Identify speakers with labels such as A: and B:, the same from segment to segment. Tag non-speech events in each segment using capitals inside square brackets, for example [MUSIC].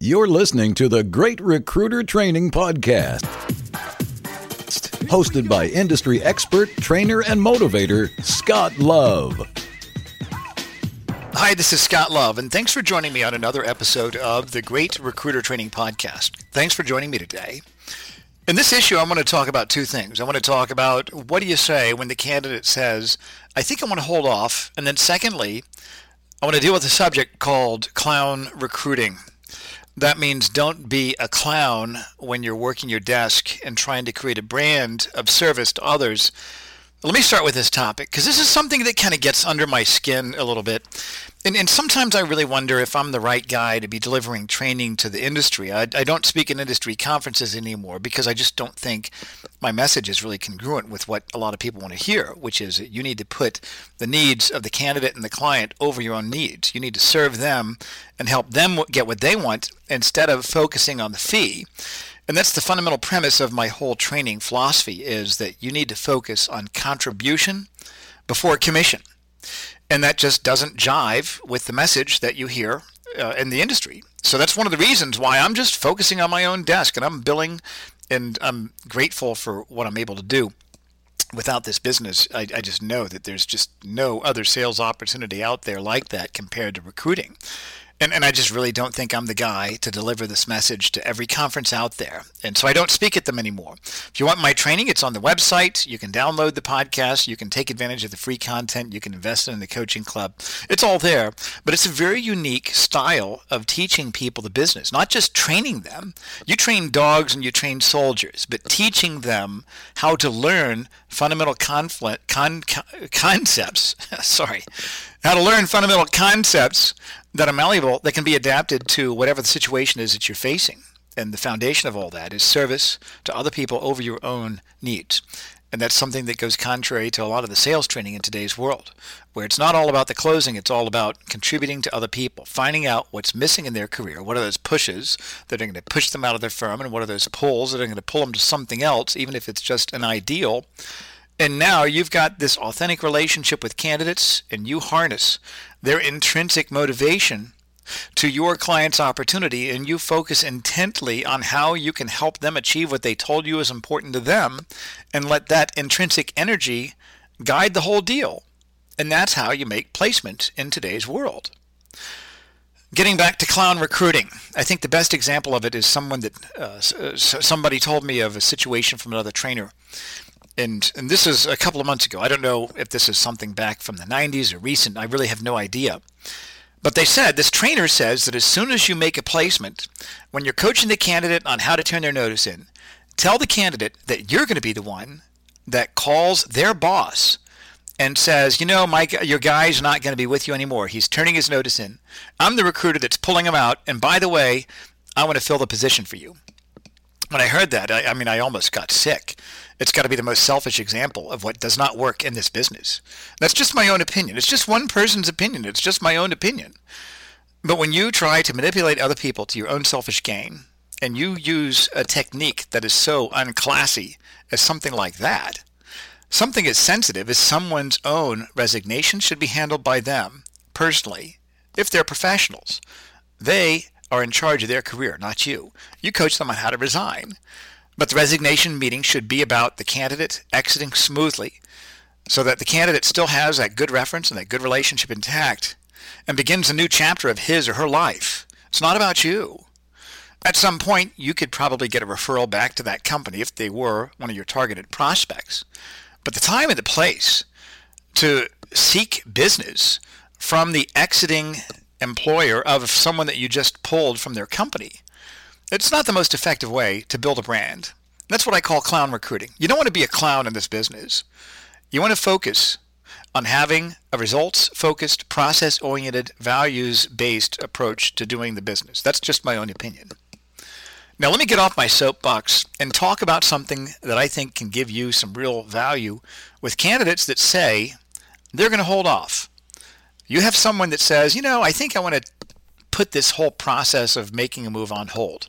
A: You're listening to the Great Recruiter Training Podcast, hosted by industry expert, trainer, and motivator, Scott Love.
B: Hi, this is Scott Love, and thanks for joining me on another episode of the Great Recruiter Training Podcast. Thanks for joining me today. In this issue, I want to talk about two things. I want to talk about what do you say when the candidate says, I think I want to hold off. And then, secondly, I want to deal with a subject called clown recruiting. That means don't be a clown when you're working your desk and trying to create a brand of service to others. Let me start with this topic because this is something that kind of gets under my skin a little bit. And, and sometimes I really wonder if I'm the right guy to be delivering training to the industry. I, I don't speak in industry conferences anymore because I just don't think my message is really congruent with what a lot of people want to hear, which is you need to put the needs of the candidate and the client over your own needs. You need to serve them and help them get what they want instead of focusing on the fee. And that's the fundamental premise of my whole training philosophy is that you need to focus on contribution before commission and that just doesn't jive with the message that you hear uh, in the industry. So that's one of the reasons why I'm just focusing on my own desk and I'm billing, and I'm grateful for what I'm able to do. Without this business, I, I just know that there's just no other sales opportunity out there like that compared to recruiting. And, and I just really don't think I'm the guy to deliver this message to every conference out there. And so I don't speak at them anymore. If you want my training, it's on the website. You can download the podcast. You can take advantage of the free content. You can invest in the coaching club. It's all there. But it's a very unique style of teaching people the business, not just training them. You train dogs and you train soldiers, but teaching them how to learn fundamental conflict, con, con, concepts. [LAUGHS] Sorry. How to learn fundamental concepts that are malleable that can be adapted to whatever the situation is that you're facing. And the foundation of all that is service to other people over your own needs. And that's something that goes contrary to a lot of the sales training in today's world, where it's not all about the closing, it's all about contributing to other people, finding out what's missing in their career, what are those pushes that are going to push them out of their firm, and what are those pulls that are going to pull them to something else, even if it's just an ideal. And now you've got this authentic relationship with candidates, and you harness their intrinsic motivation to your client's opportunity and you focus intently on how you can help them achieve what they told you is important to them and let that intrinsic energy guide the whole deal. And that's how you make placement in today's world. Getting back to clown recruiting, I think the best example of it is someone that uh, somebody told me of a situation from another trainer and and this is a couple of months ago. I don't know if this is something back from the 90s or recent. I really have no idea. But they said this trainer says that as soon as you make a placement, when you're coaching the candidate on how to turn their notice in, tell the candidate that you're going to be the one that calls their boss and says, you know, Mike, your guy's not going to be with you anymore. He's turning his notice in. I'm the recruiter that's pulling him out. And by the way, I want to fill the position for you. When I heard that, I, I mean, I almost got sick it's got to be the most selfish example of what does not work in this business. That's just my own opinion. It's just one person's opinion. It's just my own opinion. But when you try to manipulate other people to your own selfish gain, and you use a technique that is so unclassy as something like that, something as sensitive as someone's own resignation should be handled by them personally if they're professionals. They are in charge of their career, not you. You coach them on how to resign. But the resignation meeting should be about the candidate exiting smoothly so that the candidate still has that good reference and that good relationship intact and begins a new chapter of his or her life. It's not about you. At some point, you could probably get a referral back to that company if they were one of your targeted prospects. But the time and the place to seek business from the exiting employer of someone that you just pulled from their company it's not the most effective way to build a brand. That's what I call clown recruiting. You don't want to be a clown in this business. You want to focus on having a results focused, process oriented, values based approach to doing the business. That's just my own opinion. Now, let me get off my soapbox and talk about something that I think can give you some real value with candidates that say they're going to hold off. You have someone that says, you know, I think I want to put this whole process of making a move on hold.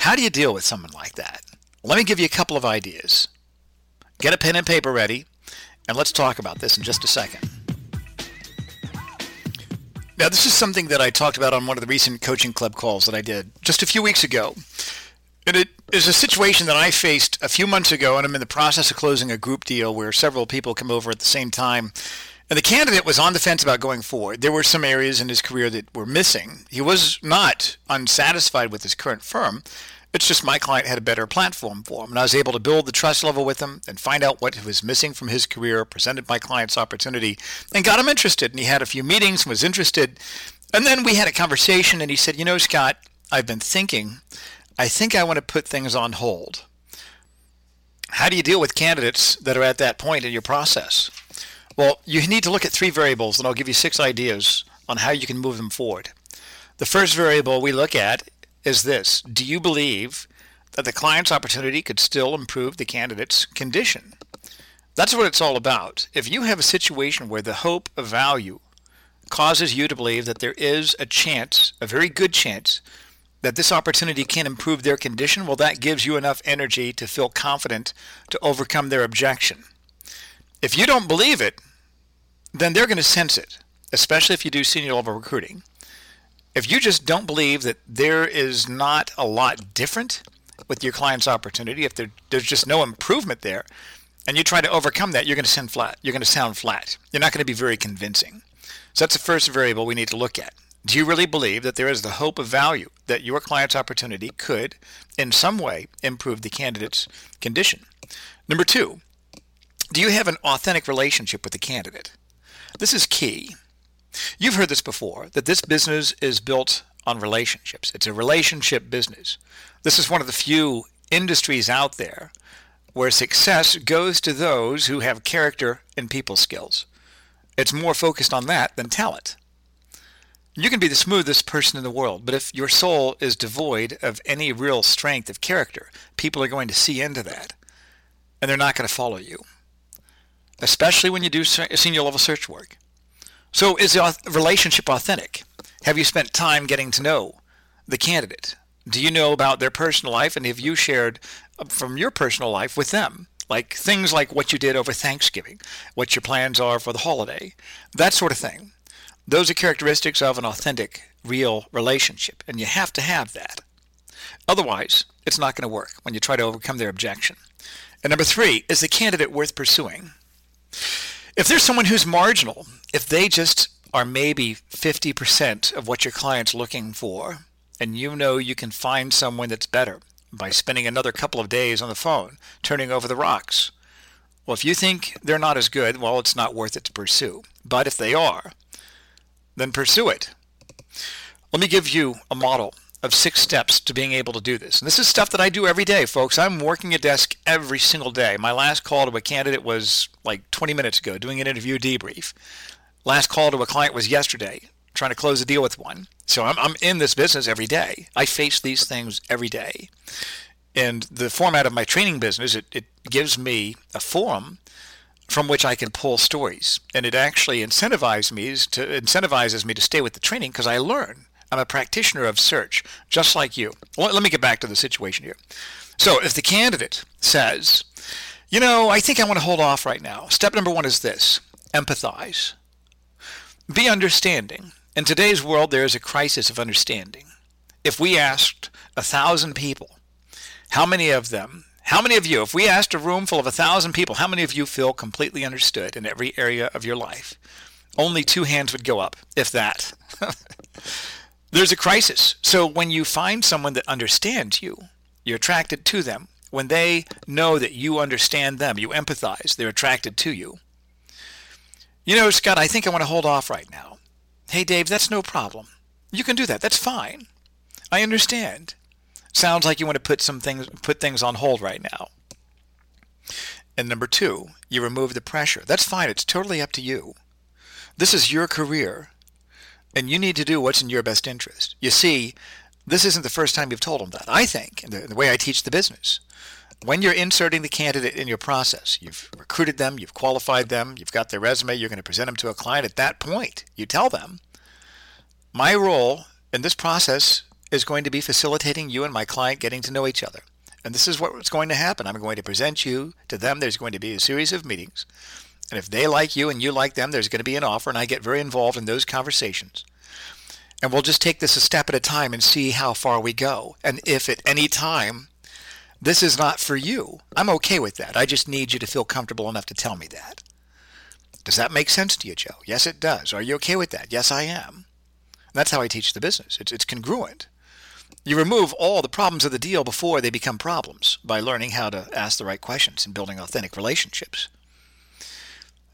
B: How do you deal with someone like that? Let me give you a couple of ideas. Get a pen and paper ready, and let's talk about this in just a second. Now, this is something that I talked about on one of the recent coaching club calls that I did just a few weeks ago. And it is a situation that I faced a few months ago, and I'm in the process of closing a group deal where several people come over at the same time. And the candidate was on the fence about going forward. There were some areas in his career that were missing. He was not unsatisfied with his current firm. It's just my client had a better platform for him. And I was able to build the trust level with him and find out what was missing from his career, presented my client's opportunity, and got him interested. And he had a few meetings and was interested. And then we had a conversation, and he said, You know, Scott, I've been thinking, I think I want to put things on hold. How do you deal with candidates that are at that point in your process? Well, you need to look at three variables, and I'll give you six ideas on how you can move them forward. The first variable we look at is this Do you believe that the client's opportunity could still improve the candidate's condition? That's what it's all about. If you have a situation where the hope of value causes you to believe that there is a chance, a very good chance, that this opportunity can improve their condition, well, that gives you enough energy to feel confident to overcome their objection. If you don't believe it, then they're going to sense it, especially if you do senior level recruiting. If you just don't believe that there is not a lot different with your client's opportunity, if there, there's just no improvement there, and you try to overcome that, you're going to sound flat. You're going to sound flat. You're not going to be very convincing. So that's the first variable we need to look at. Do you really believe that there is the hope of value that your client's opportunity could, in some way, improve the candidate's condition? Number two, do you have an authentic relationship with the candidate? This is key. You've heard this before that this business is built on relationships. It's a relationship business. This is one of the few industries out there where success goes to those who have character and people skills. It's more focused on that than talent. You can be the smoothest person in the world, but if your soul is devoid of any real strength of character, people are going to see into that, and they're not going to follow you especially when you do senior level search work. So is the relationship authentic? Have you spent time getting to know the candidate? Do you know about their personal life and have you shared uh, from your personal life with them? Like things like what you did over Thanksgiving, what your plans are for the holiday, that sort of thing. Those are characteristics of an authentic, real relationship, and you have to have that. Otherwise, it's not going to work when you try to overcome their objection. And number three, is the candidate worth pursuing? If there's someone who's marginal, if they just are maybe 50% of what your client's looking for, and you know you can find someone that's better by spending another couple of days on the phone, turning over the rocks. Well, if you think they're not as good, well, it's not worth it to pursue. But if they are, then pursue it. Let me give you a model of six steps to being able to do this. And this is stuff that I do every day, folks. I'm working a desk every single day. My last call to a candidate was like 20 minutes ago, doing an interview debrief. Last call to a client was yesterday, trying to close a deal with one. So I'm, I'm in this business every day. I face these things every day. And the format of my training business, it, it gives me a forum from which I can pull stories. And it actually incentivizes me to incentivizes me to stay with the training because I learn. I'm a practitioner of search, just like you. Well, let me get back to the situation here. So if the candidate says, you know, I think I want to hold off right now, step number one is this empathize. Be understanding. In today's world, there is a crisis of understanding. If we asked a thousand people, how many of them, how many of you, if we asked a room full of a thousand people, how many of you feel completely understood in every area of your life? Only two hands would go up, if that. [LAUGHS] there's a crisis. So when you find someone that understands you, you're attracted to them. When they know that you understand them, you empathize, they're attracted to you. You know, Scott, I think I want to hold off right now. Hey, Dave, that's no problem. You can do that. That's fine. I understand. Sounds like you want to put some things put things on hold right now. And number 2, you remove the pressure. That's fine. It's totally up to you. This is your career and you need to do what's in your best interest. You see, this isn't the first time you've told them that. I think, in the, in the way I teach the business, when you're inserting the candidate in your process, you've recruited them, you've qualified them, you've got their resume, you're going to present them to a client. At that point, you tell them, my role in this process is going to be facilitating you and my client getting to know each other. And this is what's going to happen. I'm going to present you to them. There's going to be a series of meetings. And if they like you and you like them, there's going to be an offer, and I get very involved in those conversations. And we'll just take this a step at a time and see how far we go. And if at any time this is not for you, I'm okay with that. I just need you to feel comfortable enough to tell me that. Does that make sense to you, Joe? Yes, it does. Are you okay with that? Yes, I am. And that's how I teach the business. It's, it's congruent. You remove all the problems of the deal before they become problems by learning how to ask the right questions and building authentic relationships.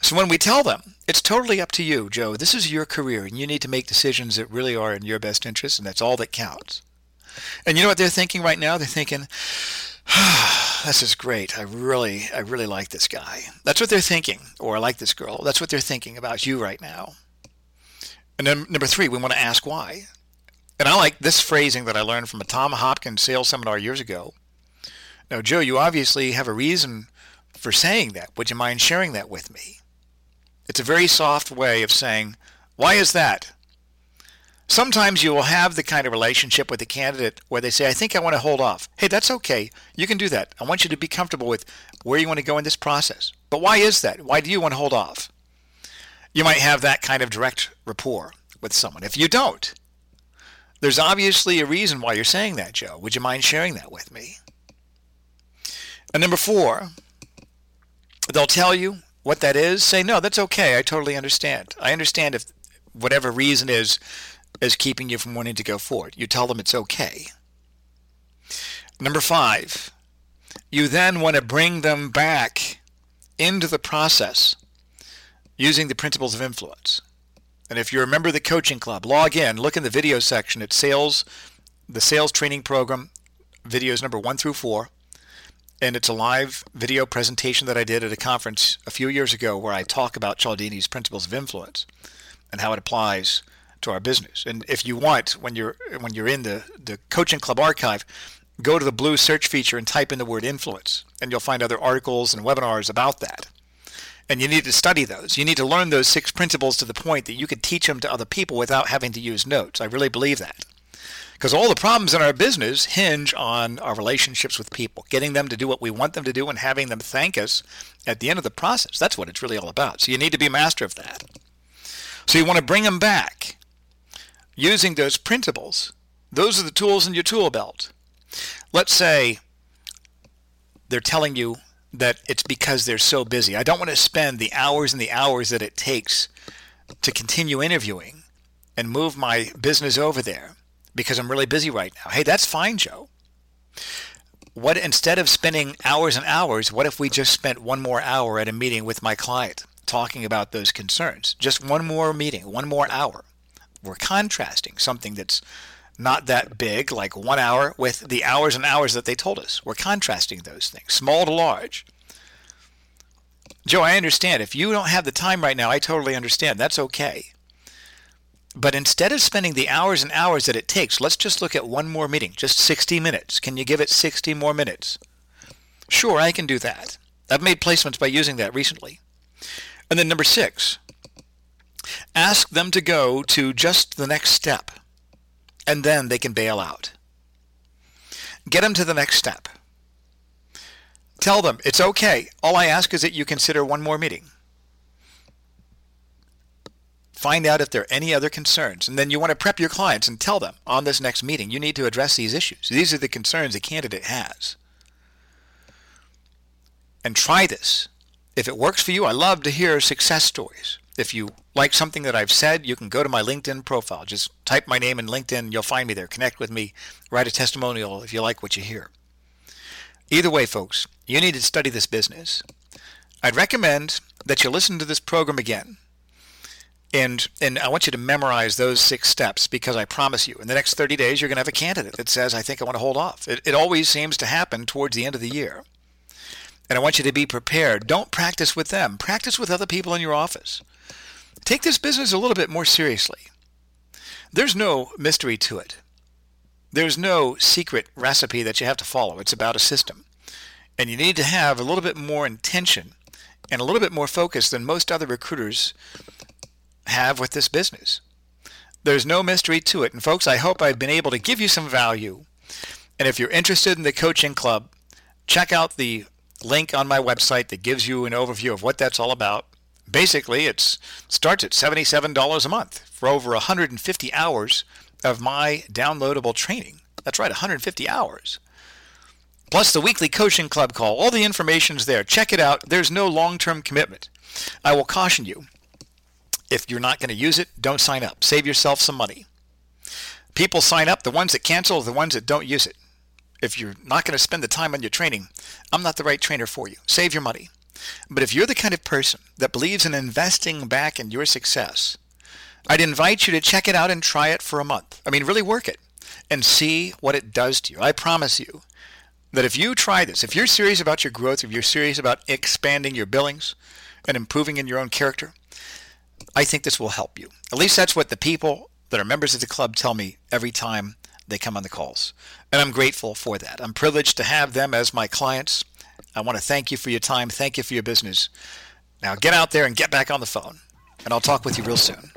B: So when we tell them, it's totally up to you, Joe. This is your career, and you need to make decisions that really are in your best interest, and that's all that counts. And you know what they're thinking right now? They're thinking, [SIGHS] this is great. I really, I really like this guy. That's what they're thinking, or I like this girl. That's what they're thinking about you right now. And then number three, we want to ask why. And I like this phrasing that I learned from a Tom Hopkins sales seminar years ago. Now, Joe, you obviously have a reason for saying that. Would you mind sharing that with me? It's a very soft way of saying, why is that? Sometimes you will have the kind of relationship with a candidate where they say, I think I want to hold off. Hey, that's okay. You can do that. I want you to be comfortable with where you want to go in this process. But why is that? Why do you want to hold off? You might have that kind of direct rapport with someone. If you don't, there's obviously a reason why you're saying that, Joe. Would you mind sharing that with me? And number four, they'll tell you what that is, say, no, that's okay. I totally understand. I understand if whatever reason is is keeping you from wanting to go forward. You tell them it's okay. Number five, you then want to bring them back into the process using the principles of influence. And if you remember the coaching club, log in, look in the video section at sales, the sales training program, videos number one through four and it's a live video presentation that I did at a conference a few years ago where I talk about Cialdini's principles of influence and how it applies to our business. And if you want, when you're when you're in the, the coaching club archive, go to the blue search feature and type in the word influence, and you'll find other articles and webinars about that. And you need to study those. You need to learn those six principles to the point that you can teach them to other people without having to use notes. I really believe that. Because all the problems in our business hinge on our relationships with people, getting them to do what we want them to do and having them thank us at the end of the process. That's what it's really all about. So you need to be master of that. So you want to bring them back using those principles. Those are the tools in your tool belt. Let's say they're telling you that it's because they're so busy. I don't want to spend the hours and the hours that it takes to continue interviewing and move my business over there because I'm really busy right now. Hey, that's fine, Joe. What instead of spending hours and hours, what if we just spent one more hour at a meeting with my client talking about those concerns? Just one more meeting, one more hour. We're contrasting something that's not that big, like one hour, with the hours and hours that they told us. We're contrasting those things, small to large. Joe, I understand. If you don't have the time right now, I totally understand. That's okay. But instead of spending the hours and hours that it takes, let's just look at one more meeting, just 60 minutes. Can you give it 60 more minutes? Sure, I can do that. I've made placements by using that recently. And then number six, ask them to go to just the next step, and then they can bail out. Get them to the next step. Tell them it's okay. All I ask is that you consider one more meeting. Find out if there are any other concerns. And then you want to prep your clients and tell them on this next meeting, you need to address these issues. These are the concerns the candidate has. And try this. If it works for you, I love to hear success stories. If you like something that I've said, you can go to my LinkedIn profile. Just type my name in LinkedIn, you'll find me there. Connect with me, write a testimonial if you like what you hear. Either way, folks, you need to study this business. I'd recommend that you listen to this program again and and I want you to memorize those six steps because I promise you, in the next 30 days, you're going to have a candidate that says, I think I want to hold off. It, it always seems to happen towards the end of the year. And I want you to be prepared. Don't practice with them. Practice with other people in your office. Take this business a little bit more seriously. There's no mystery to it. There's no secret recipe that you have to follow. It's about a system. And you need to have a little bit more intention and a little bit more focus than most other recruiters have with this business. There's no mystery to it. And folks, I hope I've been able to give you some value. And if you're interested in the coaching club, check out the link on my website that gives you an overview of what that's all about. Basically, it starts at $77 a month for over 150 hours of my downloadable training. That's right, 150 hours. Plus the weekly coaching club call. All the information's there. Check it out. There's no long-term commitment. I will caution you. If you're not going to use it, don't sign up. Save yourself some money. People sign up, the ones that cancel are the ones that don't use it. If you're not going to spend the time on your training, I'm not the right trainer for you. Save your money. But if you're the kind of person that believes in investing back in your success, I'd invite you to check it out and try it for a month. I mean, really work it and see what it does to you. I promise you that if you try this, if you're serious about your growth, if you're serious about expanding your billings and improving in your own character, I think this will help you. At least that's what the people that are members of the club tell me every time they come on the calls. And I'm grateful for that. I'm privileged to have them as my clients. I want to thank you for your time. Thank you for your business. Now get out there and get back on the phone, and I'll talk with you real soon.